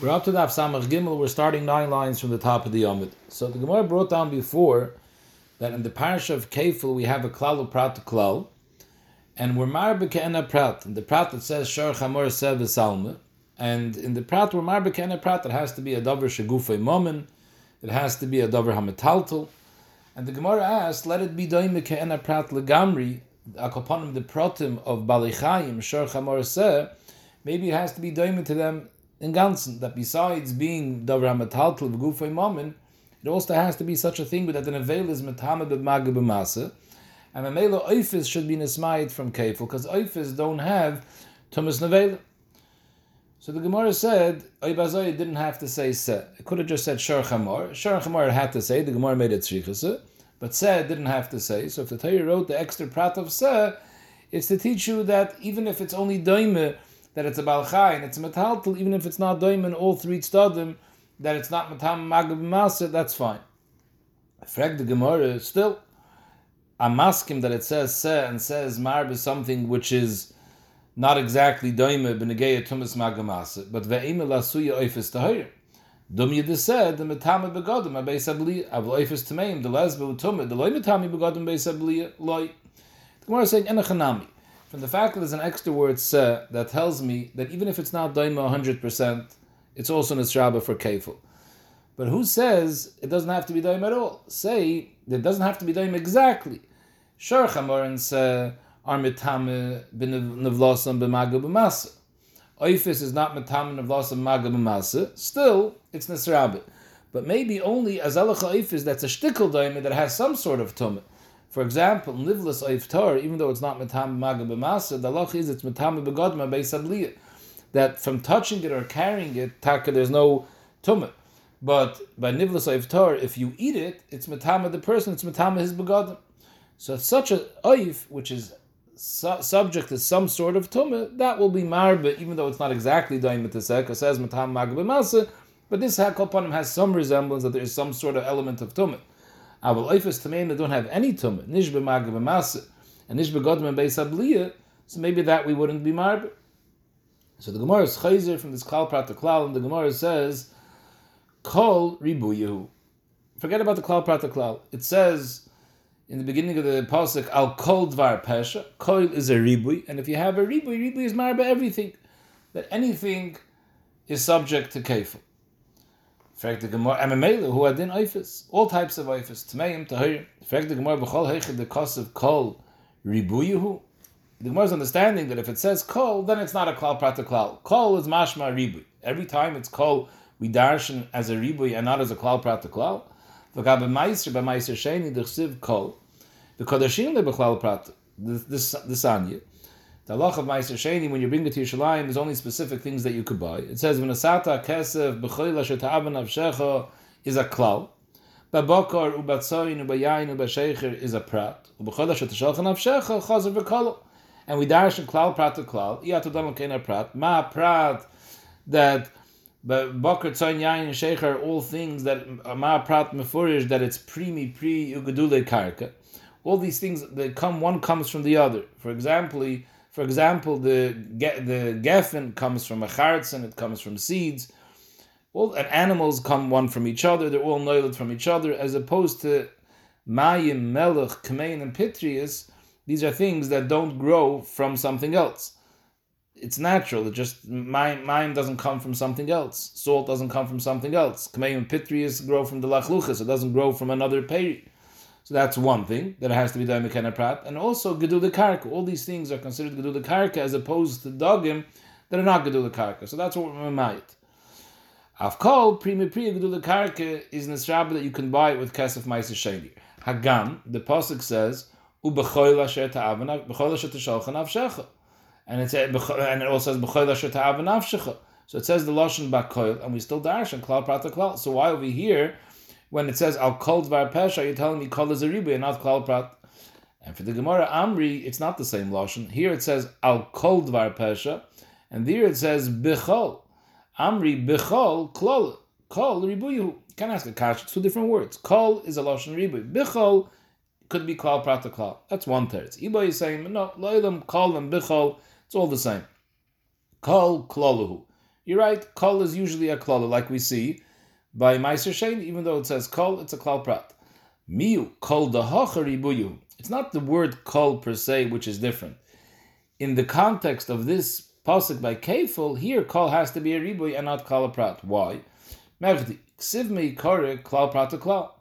We're up to the Samach Gimel. We're starting nine lines from the top of the Yomid. So the Gemara brought down before that in the parish of Kefil we have a klal prat klal, and we're marbe ke'ena prat. The prat that says shor chamor sev salme, and in the prat we're marbe ke'ena prat. It has to be a davar shegufay momen. It has to be a davar hametaltel. And the Gemara asked, let it be doime ke'ena prat legamri, akoponim the protim of balichayim shor chamor sev. Maybe it has to be doime to them in Ganzen, that besides being Davar HaMetaltel V'gufay Mammon, it also has to be such a thing that an Avail is Metame B'mage B'mase, and a Mela Oifis should be Nismayit from Kefil, because Oifis don't have Tumas Nevela. So the Gemara said, Oibazoi didn't have to say Se. It could have just said Shor Chamor. Shor Chamor had to say, the Gemara made it Tzrichase, but Se didn't have to say. So if the Torah wrote the extra prat of Se, it's to teach you that even if it's only Doime, that it's a balchai and it's a metaltal, even if it's not doim in all three tzadim, that it's not matam magab masa, that's fine. Frag the Gemara still. I'm asking that it says se and says marb is something which is not exactly doime b'negeya tumas magamasa, but ve'ime lasuya oifis tahir. Dum yid said the metame begodim a beis abli av oifis tameim the lesbe utumah the loy metame begodim beis abli loy. The Gemara is saying enachanami from the fact that there's an extra word se that tells me that even if it's not daima 100%, it's also nisraba for kefil. But who says it doesn't have to be daima at all? Say it doesn't have to be daima exactly. Shor chamor and se are mitame b'nevlosam b'maga b'masa. Oifis is not mitame nevlosam b'maga b'masa. Still, it's nisraba. But maybe only as alacha oifis that's a shtickle daima that has some sort of tumah. For example, nivlas oiftar, even though it's not matam maga b'masa, the loch is it's matam begodma beisabliya. That from touching it or carrying it, taka, there's no tumah. But by nivlas oiftar, if you eat it, it's metama the person, it's metama his begodim. So such a oif, which is su- subject to some sort of tumah, that will be marba, even though it's not exactly daim it says metam maga b'masa, but this hakoponim has some resemblance that there is some sort of element of tumah. Aval oifes tameim that don't have any tumah, nish b'magav b'masa, and nish b'godem beis abliya, so maybe that we wouldn't be marbe. So the Gemara is chayzer from this klal prat to klal, and the Gemara says, kol ribuyehu. Forget about the klal prat to klal. It says in the beginning of the pasuk, al kol dvar pesha. Kol is a ribui, and if you have a ribui, ribui is marbe everything. That anything is subject to kefil. Fragt the Gemara, Amamela, who adin oifis, all types of oifis, tmeim, tahir. Fragt the Gemara, b'chol heichid the kos of kol ribuyuhu. The Gemara's understanding that if it says kol, then it's not a klal prata klal. Kol is mashma ribuy. Every time it's kol, we darshan as a ribuy and not as a klal prata klal. V'gab b'maiser, b'maiser sheni, d'chsiv kol. The kodashim le b'klal prata. This, this anya. The halach of Meiser Sheni, when you bring it to Yerushalayim, there's only specific things that you could buy. It says, "V'nasata kesef b'choila sheta'avan avshecha" is a klal. Babokar ubatzoyin ubayayin ubashecher is a prat. Ub'choila shetashalchan avshecha chazer v'kolo. And we dash a klal prat to klal. Iyatodam kena prat. Ma prat that Bakar tzoyin yayin and all things that ma prat mefurish that it's primi pri ugadule karka. All these things that come, one comes from the other. For example, for example, the the geffen comes from a and it comes from seeds. All and animals come one from each other. They're all noiled from each other, as opposed to mayim, melech, kamein, and pitrius. These are things that don't grow from something else. It's natural. It just mayim doesn't come from something else. Salt doesn't come from something else. Kamein and pitrius grow from the lachluchas. It doesn't grow from another peri. So that's one thing that has to be done mekana prat, and also gedul the karka. All these things are considered gedul the karka as opposed to dogim that are not gedul the karka. So that's what we're mayit. Avkol primi priya gedul the karka is nisrabba that you can buy it with kesef ma'aser sheni. Hagam the pasuk says avshecha, and it says and it also says. So it says the lashon bakoil, and we still dash and klal prat klal. So why over here? When it says al kol dvar pesha, you're telling me kol is a ribu and not kol prat. And for the Gemara Amri, it's not the same lashon. Here it says al kol dvar pesha, and there it says bichol. Amri bichol klol kol ribuyu. Can ask a kash. Two different words. Kol is a lashon ribu. Bichol could be kol prat to kol. That's one third. Ibo is saying no loilam kol and bichol. It's all the same. Kol kloluhu. You're right, kol is usually a klal, like we see by Meiser Shein, even though it says kol, it's a klal prat. Miu, kol ribuyu. It's not the word kol per se, which is different. In the context of this pasuk by Kefil, here kol has to be a ribuy and not kol prat. Why? Merchdi, ksiv me kore klal prat klal.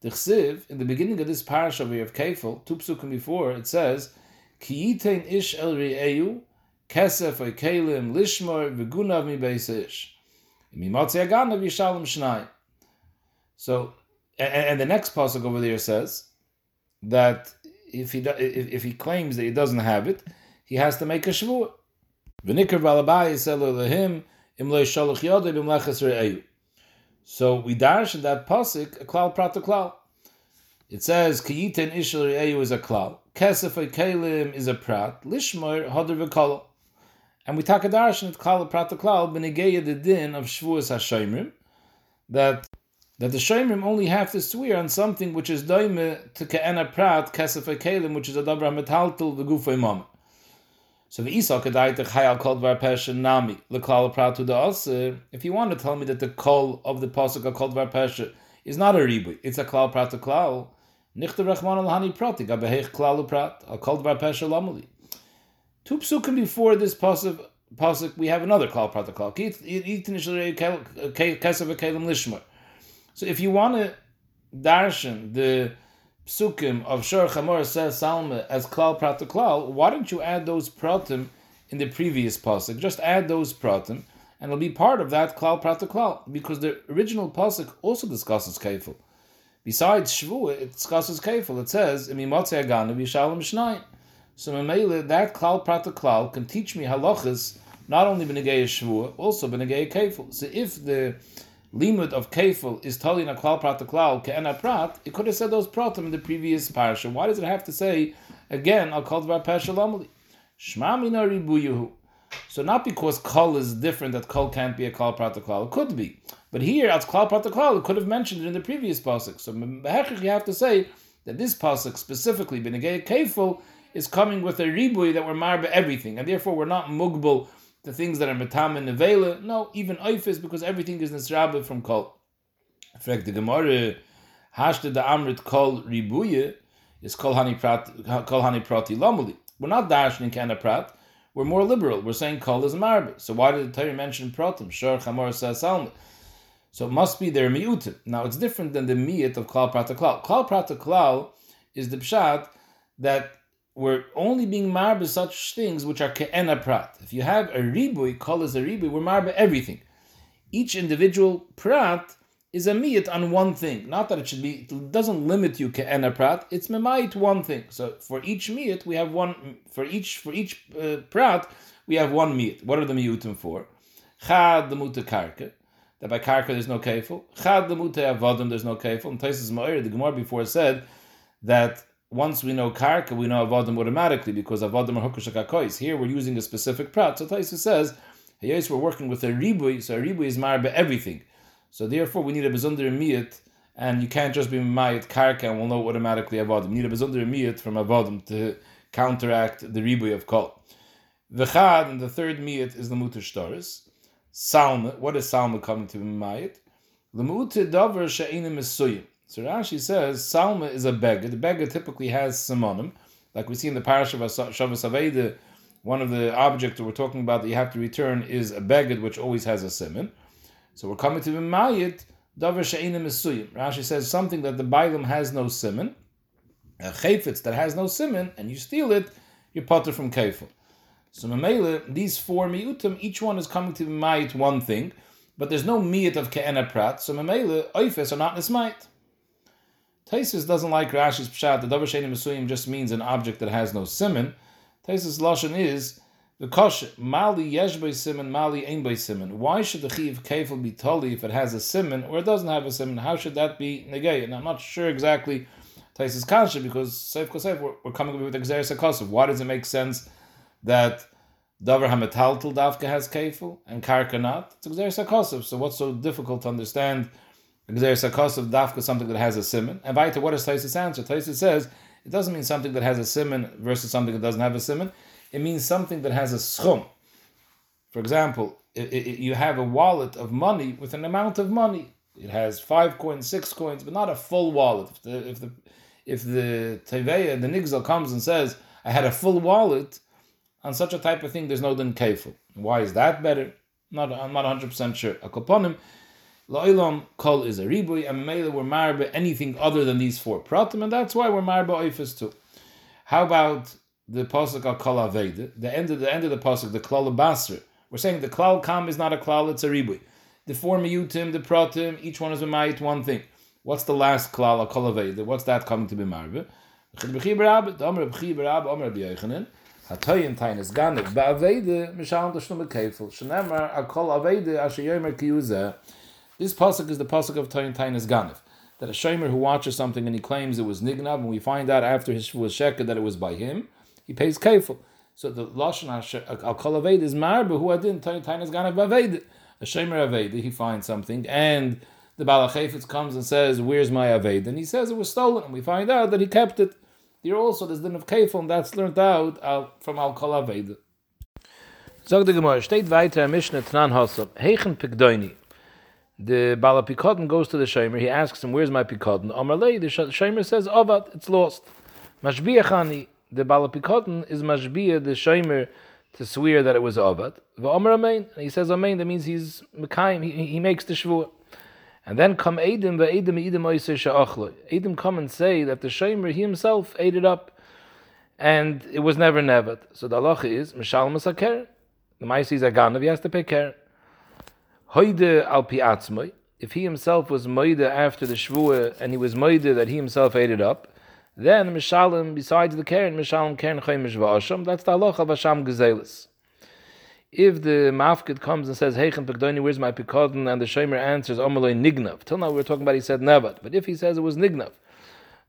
The ksiv, in the beginning of this parish over here of Kefil, two psukim before, it says, Ki ish el ri'eyu, kesef kelim lishmor v'gunav mi beis So, and, and the next pasuk over there says that if he if, if he claims that he doesn't have it, he has to make a shvuah. V'nikr balabai yiselo lehim im lo yishalach yodei b'mleches re'eyu. So we dash in that pasuk a klal prat klal. It says kiyiten ishel re'eyu is a klal, kesef kelim is a prat, lishmor hoder v'kolo. And we talk a darshan at klal prat klal the din of shvuas hashayimrim that that the Shemrim only have to swear on something which is doime to ke'ena prat kesef kelim, which is a dobra metaltel v'gufay mama. So the Isa kadaita chayal called var pesha nami leklal prat to the aser. If you want to tell me that the call of the pasuk called var pesha is not a ribu, it's a klal prat to klal. Nichte rachman al hani pratik abehech klal prat al called var pesha lamuli. Two psukim before this pasuk, pasuk we have another klal prat to klal. So if you want to darshan the psukim of Shor Chamor says Salma as klal prat klal, why don't you add those pratim in the previous pasuk? Just add those pratim, and it'll be part of that klal prat klal because the original pasuk also discusses kefil. Besides shvu, it discusses kefil. It says imimotze aganu v'shalom shnayim. So Mamela, that klal prat klal can teach me halachas not only b'negei shvu, also b'negei kefil. So if the limud of kefil is tali a klal prat klal ke'ena prat, it could have said those pratim in the previous parsha. Why does it have to say again al kol dvar parsha lamali? Shma. So not because kol is different that kol can't be a klal prat klal, it could be. But here as klal prat klal, it could have mentioned it in the previous pasuk. So you have to say that this pasuk specifically benegay kefil is coming with a ribuy that we're marba everything, and therefore we're not mugbal the things that are metam and nevela. No, even oifis because everything is nisrabe from kol. Frag the Gemara, hashte the amrit kol ribuye is kol hani kol hani prati lamuli. We're not dashing kana prat. We're more liberal. We're saying kol is marbe. So why did the Torah mention pratim? Shor chamor says. So it must be their miutim. Now it's different than the miyat of klal prata klal. Klal prata klal is the pshat that we're only being marbe such things which are ke'ena prat. If you have a ribui, call as a ribui, we're marbe everything. Each individual prat is a miyat on one thing. Not that it should be, it doesn't limit you ke'ena prat, it's memayit one thing. So for each miyat, we have one, for each for each uh, prat, we have one miyat. What are the miyutim for? Chad the muta karka. That by karka there's no kefil. Chad the muta avodim there's no kefil. And Taisus Ma'ir, the Gemara before said that once we know karka, we know avodim automatically because avodim are hukushakakois. Here we're using a specific prat. So Taisa says, yes, we're working with a ribui, so a ribui is marbe everything. So therefore we need a bezunder miyat, and you can't just be mayat karka and we'll know automatically avodim. You need a bezunder miyat from avodim to counteract the ribui of kol. The chad and the third miyat is the mutar shtaris. Salma, what is salma coming to be mayat? The mutar davar she'inim. So Rashi says Salma is a beggar. The beggar typically has simonim, like we see in the parish of Shavuos Aveda. One of the objects that we're talking about that you have to return is a beggar, which always has a simon. So we're coming to the Mayit, Davar Sha'inim Esuyim. Rashi says something that the Bailam has no simon, a chayfetz that has no simon, and you steal it, you're potter from kefil. So Mamela, these four miutim, each one is coming to the Mayit one thing, but there's no miyat of ke'ena prat, so Mamela, oifes are not nismayit. Taisus doesn't like Rashi's pshat. The davar sheni mesuyim just means an object that has no simon. Taisus lashon is the kosh mali yesh by simon, mali ein by simon. Why should the chiv kefil be tali if it has a simon or it doesn't have a simon? How should that be negay? And I'm not sure exactly Taisus kasha because Seif Kosef we're, we're coming with Exeris Akosov. Why does it make sense that Davar Hametaltel Davka has kefil and Karka not? It's Exeris Akosov. So what's so difficult to understand? There's a cost of dafka something that has a simon. And Vaita, what does Taisus answer? Taisus says it doesn't mean something that has a simon versus something that doesn't have a simon. It means something that has a schum. For example, it, it, you have a wallet of money with an amount of money. It has five coins, six coins, but not a full wallet. If the if the if the teveya, the nigzel comes and says, "I had a full wallet," on such a type of thing, there's no din kefil. Why is that better? Not I'm not 100 percent sure. Akoponim, la'ilam kol is a ribui, and we're marbe anything other than these four pratim, and that's why we're marbe oifis too. How about the pasuk al kol aveda? The end of the end of the pasuk, the klal basra. We're saying the klal kam is not a klal, it's a ribui. The four miyutim, the pratim, each one is a mayit one thing. What's the last klal al kol aveda? What's that coming to be kefil shenemar akol avede asher yomer kiyuze. This pasuk is the pasuk of Toyin tainis ganif. That a shomer who watches something and he claims it was nignav, and we find out after his was sheker that it was by him, he pays kefil. So the lashon al kol avede is marba who adin Toyin tainis ganif ba'avede. A shomer avede he finds something and the balachefetz comes and says, "Where's my aved?" And he says it was stolen, and we find out that he kept it. There also there's din of kefil, and that's learned out from Al Kol Aveda. Sag the Gemara, steht weiter Mishnah Tnan Hasab, Heichen Pikdoini. The Bala Pikodin goes to the Shomer, he asks him, where's my Pikodin? Amarlei, the Shomer says, Avad, it's lost. Mashbiachani, the Bala Pikodin is Mashbiach, the Shomer, to swear that it was Avad. V'Omer Amen, he says Amen, that means he's Mekayim, he, he makes the Shvuah. And then come Edim, Edim Edim Oiser Sha'achle. Edim come and say that the Shomer, he himself ate it up, and it was never nevet. So the halacha is, Mishal Masaker, the Maisi is a Ganav, he has to pay care. Hoide al if he himself was Moide after the Shvuah, and he was Moide that he himself ate it up, then Mishalim, besides the keren Mishalim keren Chaimish Va'asham, that's the halacha of Hasham Gezelis if the mafkid comes and says, Heichen Pekdoni, where's my Pekodin? And the Shomer answers, Omaloi Nignav. Till now we are talking about he said Nevat. But if he says it was Nignav,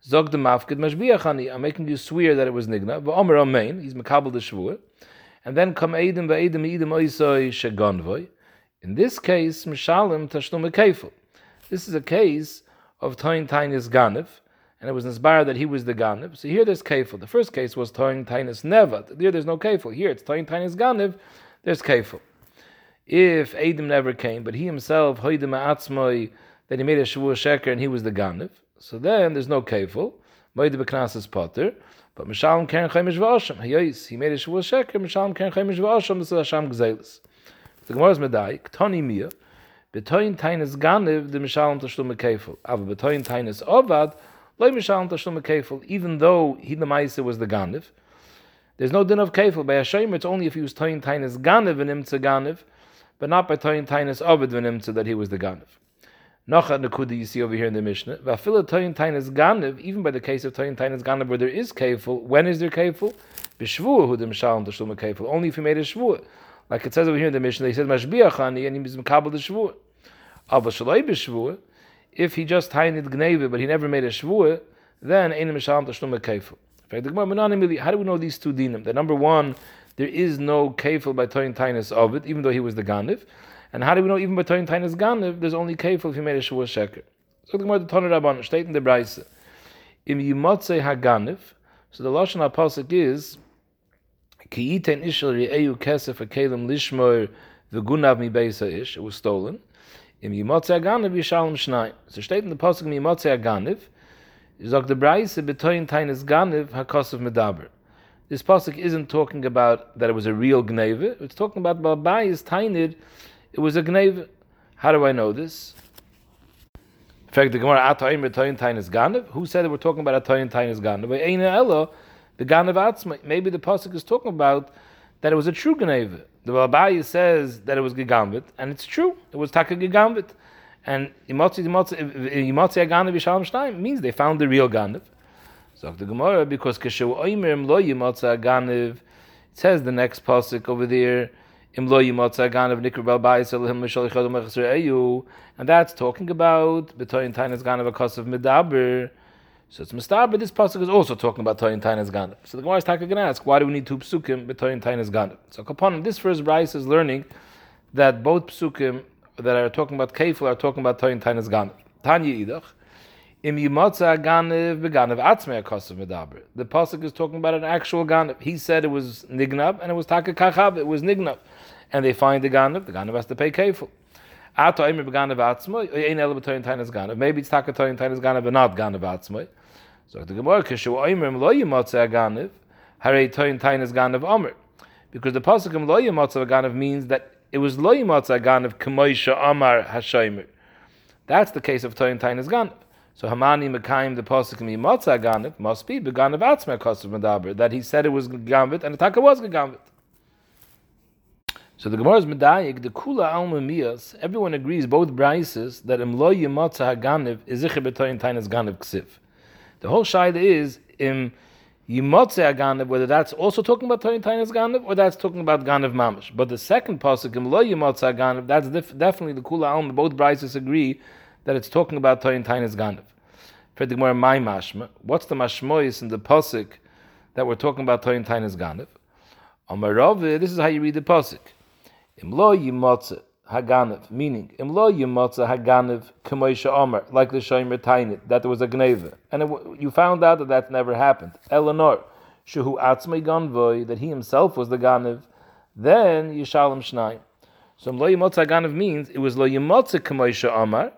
Zog the mafkid Mashbiachani, I'm making you swear that it was Nignav. Omer Amein, he's Makabal the Shvuah. And then come Eidim Va'edim Eidim Oisoi Shagonvoy. In this case, Mishalim Tashlum Kefil. This is a case of Toin Tainis Ganev, and it was inspired that he was the Ganev. So here there's Kefil. The first case was Toin Tainis Nevat. Here there's no Kefil. Here it's Toin Tainis Ganev, there's kefil. If Adam never came, but he himself hoidim atzmoi that he made a shavua sheker and he was the ganiv, so then there's no kefil. Moed beknasis potter. But Mishalom Keren Chaimish V'Osham. He made a Shavuot Sheker, Mishalom Keren Chaimish V'Osham, this is Hashem Gzelis. The Gemara is Medai, Ktoni Mia, Betoin Tainis Ganiv, the Mishalom Tashlum Kefil. Ava Betoin Tainis Ovad, Loi Mishalom Tashlum Kefil, even though he the Maisa was the Ganiv, there's no din of kefil by Hashem. It's only if he was toyin tainis ganiv and imtza ganiv, but not by toyin tainis ovid and imtza that he was the ganiv. Nocha nekuda you see over here in the Mishnah. Vafila toyin tainis ganiv, even by the case of toyin tainis ganiv where there is kefil. When is there kefil? B'shvuah hu dem shalom tashlum kefil. Only if he made a shvuah. Like it says over here in the Mishnah, he says mashbiachani and he was mekabel the shvuah. Ava shaloi. If he just tainid gneva but he never made a shvuah, then ein mishalom tashlum kefil. How do we know these two dinim? That number one, there is no kefil by Toyin Tainus of it, even though he was the Ganiv. And how do we know even by Toyin Tainus Ganiv, there's only kefil if he made a Shavuot Sheker? So the Gemara the Toner Rabban, state in the Braise, Im Yimotze HaGaniv, so the Lashon HaPasuk is, Ki yiten ri'eyu kesef ha'kelim lishmor v'gunav mi beisa ish, it was stolen. Im Yimotze HaGaniv yishalem shnai. So state in the Pasuk, Im Yimotze HaGaniv, Zog the Braise betoin tainis ganiv hakosov medaber. This pasuk isn't talking about that it was a real gneva. It's talking about babayis tainid. It was a gneva. How do I know this? In fact, the Gemara atoim betoin tainis ganiv. Who said that we're talking about atoim tainis ganiv? Eina elo the ganiv atzma. Maybe the pasuk is talking about that it was a true gneva. The babayis says that it was gigambit, and it's true. It was taka gigambit. And Imotzi Aganav Yishalom Shnayim means they found the real Ganav. So the Gemara, because Keshu Oimerim Lo Yimotzi Aganav, it says the next pasuk over there, Im Lo Yimotzi Aganav Nikr Bel Bayis Elohim Mishal Yichad Mechasr Eyu, and that's talking about Betoyin Tainas Ganav Akos of Medaber. So it's Mistaber, this pasuk is also talking about Toyin Tainas Ganav. So the Gemara is going to ask, why do we need two psukim Betoyin Tainas Ganav? So upon this first Bryce is learning that both psukim that are talking about kefil are talking about toyin tainas ganav. Tanya idach. Im yimotza ganav beganav atzmei akosav medaber. The pasuk is talking about an actual ganav. He said it was nignab and it was taka kachav. It was nignab, and they find the Ganav, the Ganav has to pay kefil. Maybe it's Takatoyin Tainas Ganav, but not Ganav Atzmoy. So the Gemara, Kishu Eimer Lo Yimotze Ganav, Harei Toyin Tainas Ganav Omer. Because the Pasukim Lo Yimotze means that it was Lo Yimotze Ganav Kemoisha Amar Hashomer. That's the case of Toyin Tainas Ganav. So Hamani Mekayim the Pasukim Yimotze Ganav must be Beganav Atzmoy Kosav Medaber, that he said it was Gambit and the Taka was Gambit. So the Gemara is medayik the kula alma mias. Everyone agrees, both brises, that im lo yimotza haganev is icher betoyin tainas ganev ksiv. The whole shaila is im yimotza haganev whether that's also talking about toyin tainas ganev or that's talking about ganev mamish. But the second pasuk im lo yimotza haganev that's def- definitely the kula alma. Both brises agree that it's talking about toyin tainas ganev. For the Gemara, my mashma. What's the mashmois in the pasuk that we're talking about toyin tainas ganev? Amarav, this is how you read the pasuk. Imlo yimotze haganev, meaning imlo yimotze haganev k'moisha omer, like the shomer tainit, that there was a gneva, and it, you found out that that never happened. Eleanor, shehu atzmei ganvoy, that he himself was the ganev, then yishalem shnayim. So imlo yimotze haganev means it was lo yimotze k'moisha omer,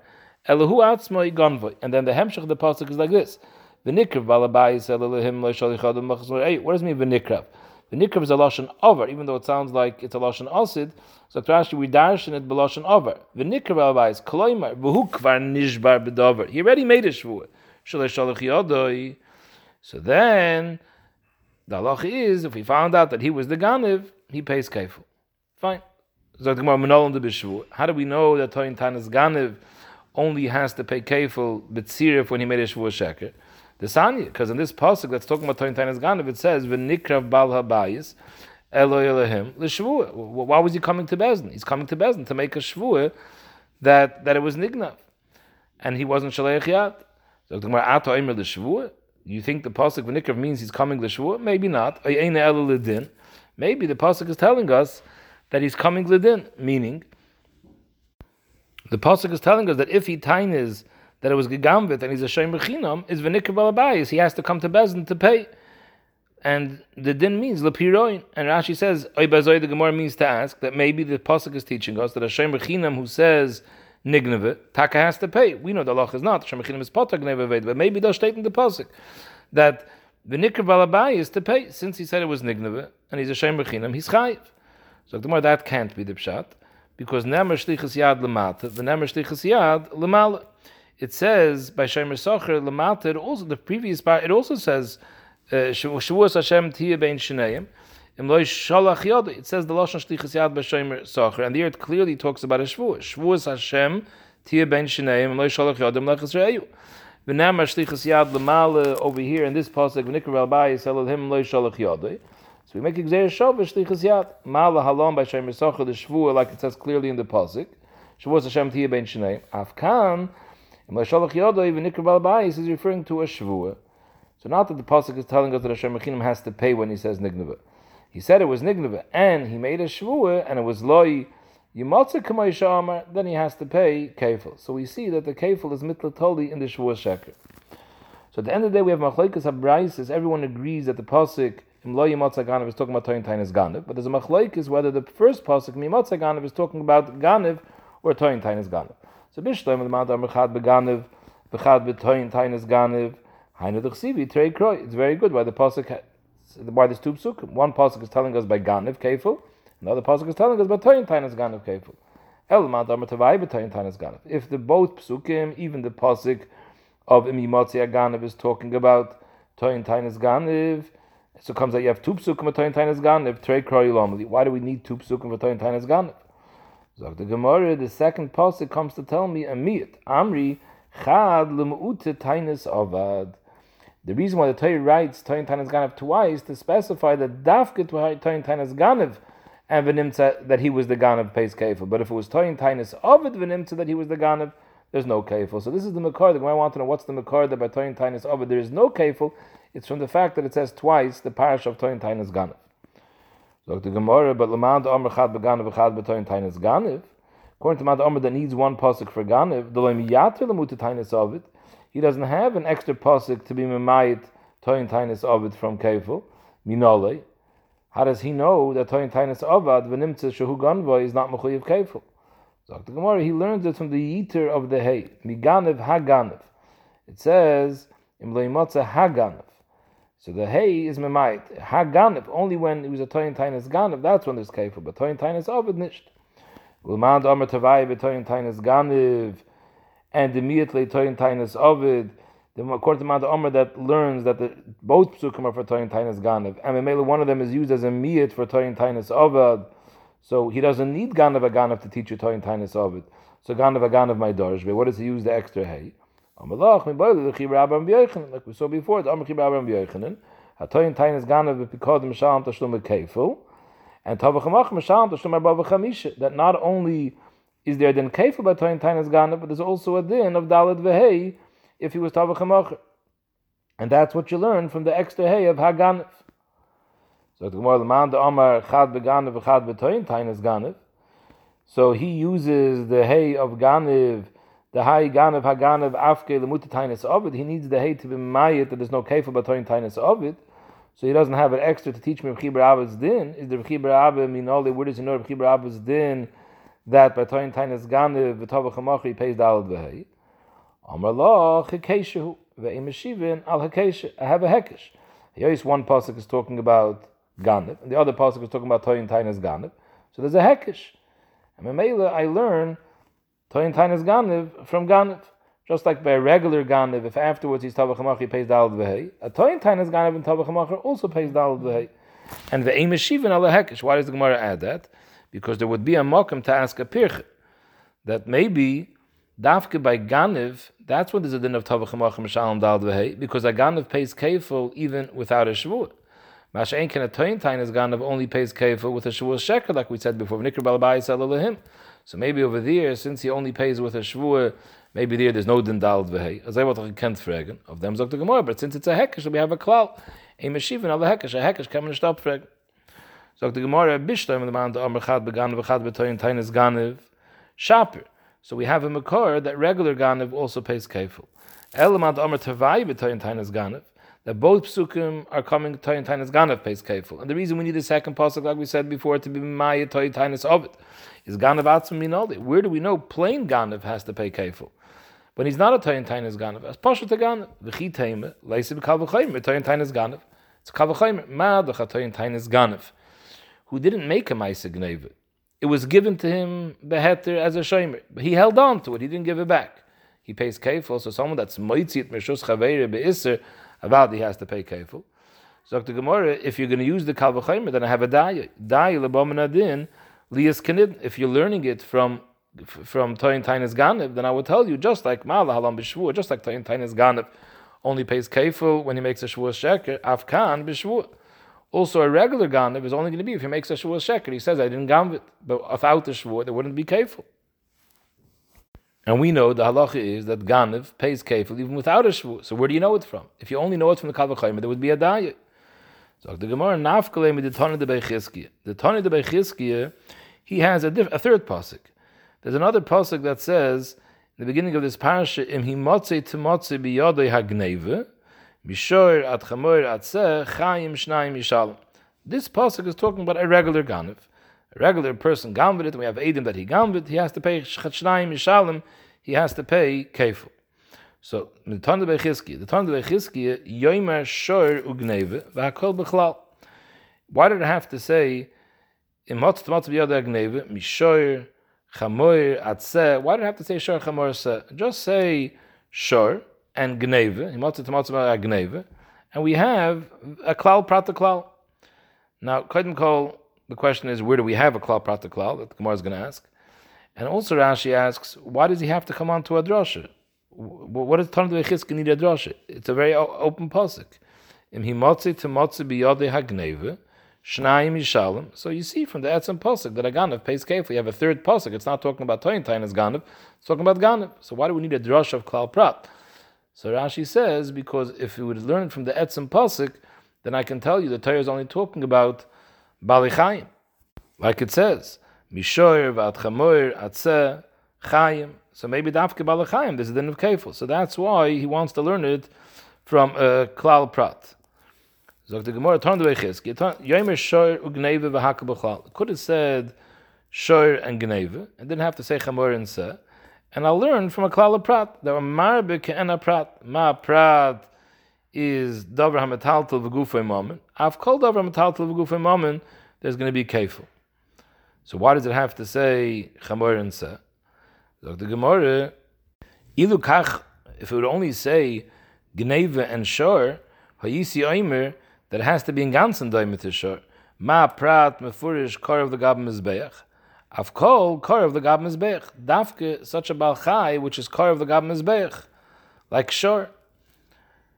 elahu atzmei ganvoy, and then the hemshach of the pasuk is like this. V'nikrav balabayis elohim lo shalichadam machzor. Hey, what does it mean v'nikrav? The nikrav is a lashon over, even though it sounds like it's a lashon asid. So Rashi we darshan it b'lashon over. The nikrav albayis kloimer v'hu kvar nishbar b'dover. He already made a shvuah. Shalei shalach yodoi. So then the halach is if we found out that he was the ganiv, he pays kefil. Fine. How do we know that Toyin Tanas ganiv only has to pay kefil b'tzirif when he made a shvuah sheker? The Sanya, because in this pasuk that's talking about Toyin Tainas Ganav, it says v'nikrav bal habayis Eloi Elohim l'shvua. Why was he coming to Bezdin? He's coming to Bezdin to make a shvua that that it was nignav, and he wasn't shaleich yad. So the Gemara ato imer l'shvua. You think the pasuk v'nikrav means he's coming l'shvua? Maybe not. Maybe the pasuk is telling us that he's coming l'din, meaning the pasuk is telling us that if he tainas that it was Gigambit and he's a Shem Rechinam, is Venikr Balabayis. He has to come to Bezin to pay. And the din means Lepiroin. And Rashi says, Oy Bazoy, the Gemara means to ask that maybe the Pasuk is teaching us that a Shem Rechinam who says Nigneve, Taka has to pay. We know the Allah is not. Shem Rechinam is Potter Gneve but maybe they'll state in the Pasuk that the is to pay, since he said it was Nigneve, and he's a Shem Rechinam, he's Chayiv. So the more that can't be the Pshat, because Nemer Shlichas Yad Lamata, the Nemer Shlichas Yad Lamala it says by Shemer Socher Lamata, it also the previous part, it also says uh, Shavuos Hashem Tia Bein Shneim. It says the Lashon Shlichus Yad b'Shemer Socher, and there it clearly talks about a Shavuos. Shavuos Hashem Tia Bein Shneim and Lo Shalach Yodim Lechus Re'yu. V'nam Shlichus Yad Lamala over here in this pasuk V'nikra Rabbi Elohim Lo Shalach Yodai. So we make Gzeir Shav Shlichus Yad Mala Halom by Shemer Socher the Shavuos like it says clearly in the pasuk. Shavuos Hashem Tia Bein Shneim. Afkan and Shalach Yodoi v'nikr balbayis is referring to a shvua. So not that the pasuk is telling us that Hashem Mechinim has to pay when he says nignava. He said it was nignava, and he made a shvua, and it was loy yimatza kamay shamar. Then he has to pay kefil. So we see that the kefil is mitlatoli in the shvua sheker. So at the end of the day, we have machlekes habraises. Everyone agrees that the pasuk im lo yimatza ganav is talking about toyin tainas ganav, but there's a machlekes whether the first pasuk mimatza ganav is talking about ganav or toyin tainas ganav. So bishloim the mount amrchad beganiv, bechad betoyin tainis ganiv, hainu dechsivi trei kroi. It's very good why the pasuk why there's two psukim. One pasuk is telling us by ganiv kefil, another pasuk is telling us by toyin tainis ganiv kefil. El mount amrtavai betoyin tainis ganiv. If the both psukim, even the pasuk of imimotzi ganiv is talking about toyin tainis ganiv. So it comes that you have two psukim of toyin tainis ganiv, trei kroi Why do we need two psukim for tainis ganiv? Zog the Gemara, the second pasuk comes to tell me a mit. Amri chad lemuute tainis avad. The reason why the Torah writes Toyin Tainas Ganav twice to specify that Dafka Toyin Tainas Ganav and Venimtza that he was the Ganav pays Kefil. But if it was Toyin Tainas Ovid Venimtza that he was the Ganav, there's no Kefil. So this is the Makar. The Gemara want to know what's the Makar that by Toyin Tainas Ovid there is no Kefil. It's from the fact that it says twice the parish of Toyin Tainas Ganav. So the Gemara, but Lamad Amr Chad Beganav Chad Betoyin Tainis Ganiv. According to Mad Amr that needs one pasuk for Ganiv, the Lam Yatir Lamuta Tainis of it, he doesn't have an extra pasuk to be Memayit Toyin Tainis of it from Kefil, Minole. How does he know that Toyin Tainis Avad v'nimtze shehu ganva is not mechuyev kefil? So the Gemara, he learns it from the eater of the hay, miganev haganev. It says im leimotze haganev. So the hay is memait haganev only when it was a Toyin Tainis ganev. That's when there's kefil, but Toyin Tainis Avad nisht. Ulman Omer Tavai b'Toyin Tainis ganev, and immediately Toyin Tainis Ovid. The according to Mount Omer that learns that the, both psukim are for Toyin Tainis Ganav, and Memela one of them is used as a miyat for Toyin Tainis Ovad, so he doesn't need Ganav Aganav to teach you Toyin Tainis Ovid. So Ganav Aganav my Dorsh, but what does he use the extra hay? Like we saw before, the Amr Chibra Abraham Yochanan, Hatoyin Tainis Ganav b'pikodim Shalom Tashlum Kefil, and Tavachamach Shalom Tashlum Arba V'chamisha, that not only is there then Kefil by Toyin Tainis Ganav, but there's also a din of Dalit V'hei, if he was Tavach And that's what you learn from the extra hay of Haganif. So the Gemara Laman the Omar Chad Beganiv Chad Betoyin Tainas Ganiv. So he uses the hay of Ganiv, the hay Ganiv Haganiv Afke Lemuta Tainas Ovid. He needs the hay to be mayit that there's no Kefa Betoyin Tainas Ovid. So he doesn't have it extra to teach me Rechibar Abba's din. Is the Rechibar Abba the where does he know Rechibar Abba's din that Betoyin Tainas Ganiv V'Tavach he pays Dalad V'hei? Amar lo chekeshu ve'imeshivin al hekeshu. I have a hekesh. Here one pasuk is talking about ganib, and the other pasuk is talking about toyin tainas ganib. So there's a hekesh. And Mamela, I learn toyin tainas ganib from ganib. Just like by a regular ganib, if afterwards he's tavachamacher, he pays dalad v'hei. A toyin tainas ganib and tavachamacher also pays dalad v'hei. And ve'imeshivin al hekesh. Why does the Gemara add that? Because there would be a mokum to ask a pirch that maybe Dafke by Ganiv, that's what there's a din of Tavachim Achim Shalom Dal Dvehei, because a Ganiv pays Kefil even without a Shavuot. Masha'en can a Toyin Tain is Ganiv only pays Kefil with a Shavuot Sheker, like we said before. Nikr Balabai Salalahim. So maybe over there, since he only pays with a Shavuot, maybe there there's no din Dal Dvehei. As I want to kent fragen, of them Zok the Gemara, but since it's a Hekesh, we have a Klal. A Meshivin al Hekesh, a Hekesh, come and stop fragen. Zok the Gemara, Bishlam, the man, the Amr Chad Beganav, Chad Betoyin Tain is Ganiv, Shaper. So we have a makor that regular Ganav also pays kefil. Elamad Amr Tavai b'toyin tainas Ganav. That both psukim are coming toyin tainas Ganav pays kefil. And the reason we need the second pasuk, like we said before, to be maya toyin tainas of it, is Ganav atzim minoli. Where do we know plain Ganav has to pay kefil? When he's not a toyin tainas Ganav, as pasha to Ganav, v'chi teime leisi b'kal v'chayim toyin tainas Ganav. It's kal v'chayim ma toyin tainas Ganav, who didn't make a ma'isa gneva it was given to him beheter as a shomer. But he held on to it. He didn't give it back. He pays kefil. So someone that's moitzit meshus chaveir beiser, about he has to pay kefil. So Gemara, if you're going to use the kalvachomer, then I have a daya. Daya lebomenadin lias. If you're learning it from from Toyin Tainis Ganib, then I will tell you, just like Mala Halam B'Shvur, just like Toyin Tainis Ganib only pays kefil when he makes a Shvur Sheker, Afkan B'Shvur. Also, a regular ganav is only going to be if he makes a shvuah sheker. He says, I didn't gamv. But without the shvuah, there wouldn't be kefil. And we know the halacha is that ganav pays kefil even without a shvuah. So where do you know it from? If you only know it from the kavachayim, there would be a dayah. So the Gemara nafkalei the Tana de Beichizkiya. The Tana de Beichizkiya, he has a, diff- a third pasuk. There's another pasuk that says in the beginning of this parasha, im himotze timotze biyodei hagneve, Mishor at Chamor Chayim Shnayim Yishalom. This pasuk is talking about a regular ganav. A regular person gamved it, we have Adam that he gamved, he has to pay Shnayim Yishalom, he has to pay Kefil. So, the Tanda Bechizki, the Tanda Bechizki, Yoimer Shor Ugneve, V'akol Bechlal. Why did I have to say, Imot Tmat B'yod Agneve, Mishor, Chamor, Atzeh, why do I have to say Shor, Chamor, Just say Shor, and gneve, gneve, and we have a klal prata klal. Now, Kaidim Kol, the question is, where do we have a klal prata klal that the Gemara is going to ask? And also Rashi asks, why does he have to come on to a drasha? What does Tanah Bechizka need a drasha? It's a very open pasuk. Im himotzi temotzi biyode hagneve, shnayim yishalem. So you see from the Etzim pasuk that a ganav pays kefil. You have a third pasuk. It's not talking about toyin tain as ganav. It's talking about ganav. So why do we need a drasha of klal prat? So Rashi says, because if you would learn it from the Etzim Pasuk, then I can tell you the Torah is only talking about Bali Like it says, Mishoir, Vat Chamor, Atzeh, Chayim. So maybe Dafke Bali Chayim, there's a din of Kefil. So that's why he wants to learn it from uh, Klal Prat. Sagt the Gemara, turn the way Chizki. Yomer Shor Ugneve v'Haka B'chlal. Could have said Shor and Gneve, and didn't have to say Chamor and Se. And I'll learn from a klal of prat that marbe ke'ena prat. Ma prat is davar hamataltel v'gufay moment. I've called davar hamataltel v'gufay moment. There's going to be kefil. So why does it have to say chamor and se? Look, the Gemara, ilu kach, if it would only say gneva and shor, hayisi oimer, that has to be in ganzen shor. Ma prat mefurish kor of the gab mizbeach. I've called kor of the gab mizbeach. Dafke such a balchai, which is kor of the gab mizbeach, like shor.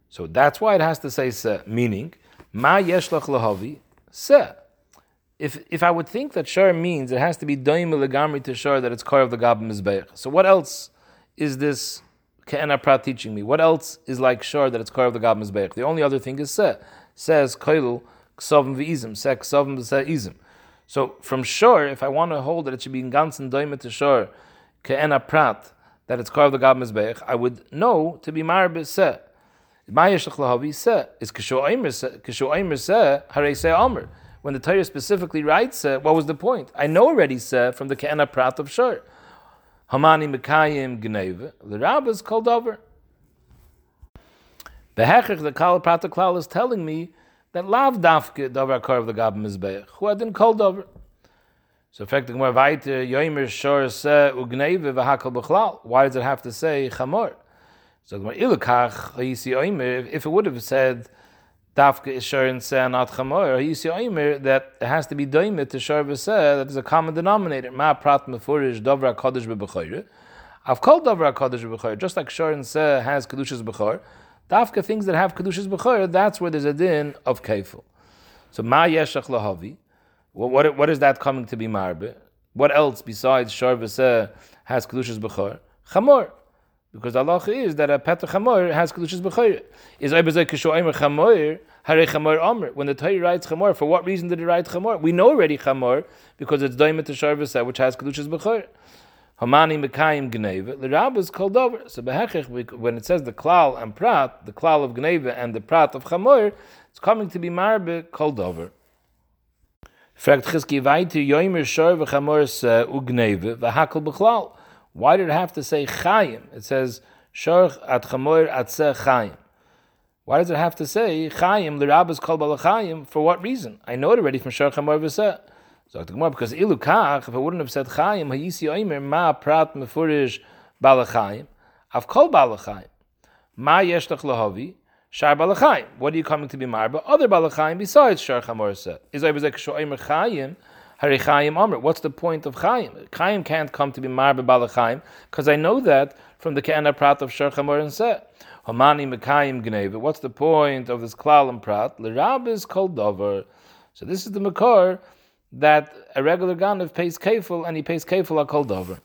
So that's why it has to say se, meaning, ma yeshlach lahavi, se. If, if I would think that shor means it has to be doim legamri to shor that it's kor of the gab mizbeach. So what else is this ke'ena prat teaching me? What else is like shor that it's kor of the gab mizbeach? The only other thing is se. Says koilu ksovim v'izim, se ksovim v'se So from shor, if I want to hold that it should be in ganzen doim to shor ke'ena prat, that it's of the gab mizbeach, I would know to be mar se. Is kishu aimer se, hare se amr when the Torah specifically writes, what was the point? I know already said from the Ke'ena Prat of Shor. Hamani Mekayim Gneve, the rabbis called over. The Hechech, the Kal Prat Klal, is telling me that Lav Dafke Dover Kor of the Gab Mizbeach, who had been called over. So effectively, more weiter, Yoimer Shor Se Ugneve V'Hakal B'Chlal. Why does it have to say Chamor? So if it would have said Dafka is shor and seh not chamor. See oimer that it has to be doimit to shor v'seh that is a common denominator. Ma prat mefurish dovra kodesh b'bechayre. I've called dovra kodesh b'bechayre just like shor and seh has kedushas b'chor. Dafka things that have kedushas b'chor that's where there's a din of kefil. So ma yeshach lahavi. What, what what is that coming to be marbe? What else besides shor has kedushas b'chor? Chamor. Because Allah is that a petr chamor has kedushas b'chayr. Is oibezay kishu oimer chamor hare chamor. When the Torah writes chamor, for what reason did it write chamor? We know already chamor because it's doimet to which has kedushas b'chayr. Hamani mekayim gneva. The Rab is called over. So behechich, when it says the klal and prat, the klal of gneva and the prat of chamor, it's coming to be marbe called over. Fragt Chizki weiter, yoimer shor v'chamor se ugneve v'hakel b'chlal. Why did it have to say chayim? It says Shorch at Chamoir at Chaim. Why does it have to say chayim, The rabbis called Balachayim. For what reason? I know it already from Shor Chamoir v'seh. So the Gemara, because ilu kach, if I wouldn't have said Chaim, hayisi oimer ma prat mefurish Balachayim. I've called Balachayim. Ma yeshtach lahavi. Shar Balachayim. What are you coming to be marba? Other Balachayim besides Chamoir seh. Is I was like Shoimer Chaim. What's the point of Chaim? Chaim can't come to be Marbe Balachayim because I know that from the Ke'ana Prat of Shur Chamor and Seh. Hamani Mekayim Gneve. What's the point of this Klal and Prat? L'Rab is called Dover. So this is the Makor that a regular Ganav pays Kefil and he pays Kefil a called Dover.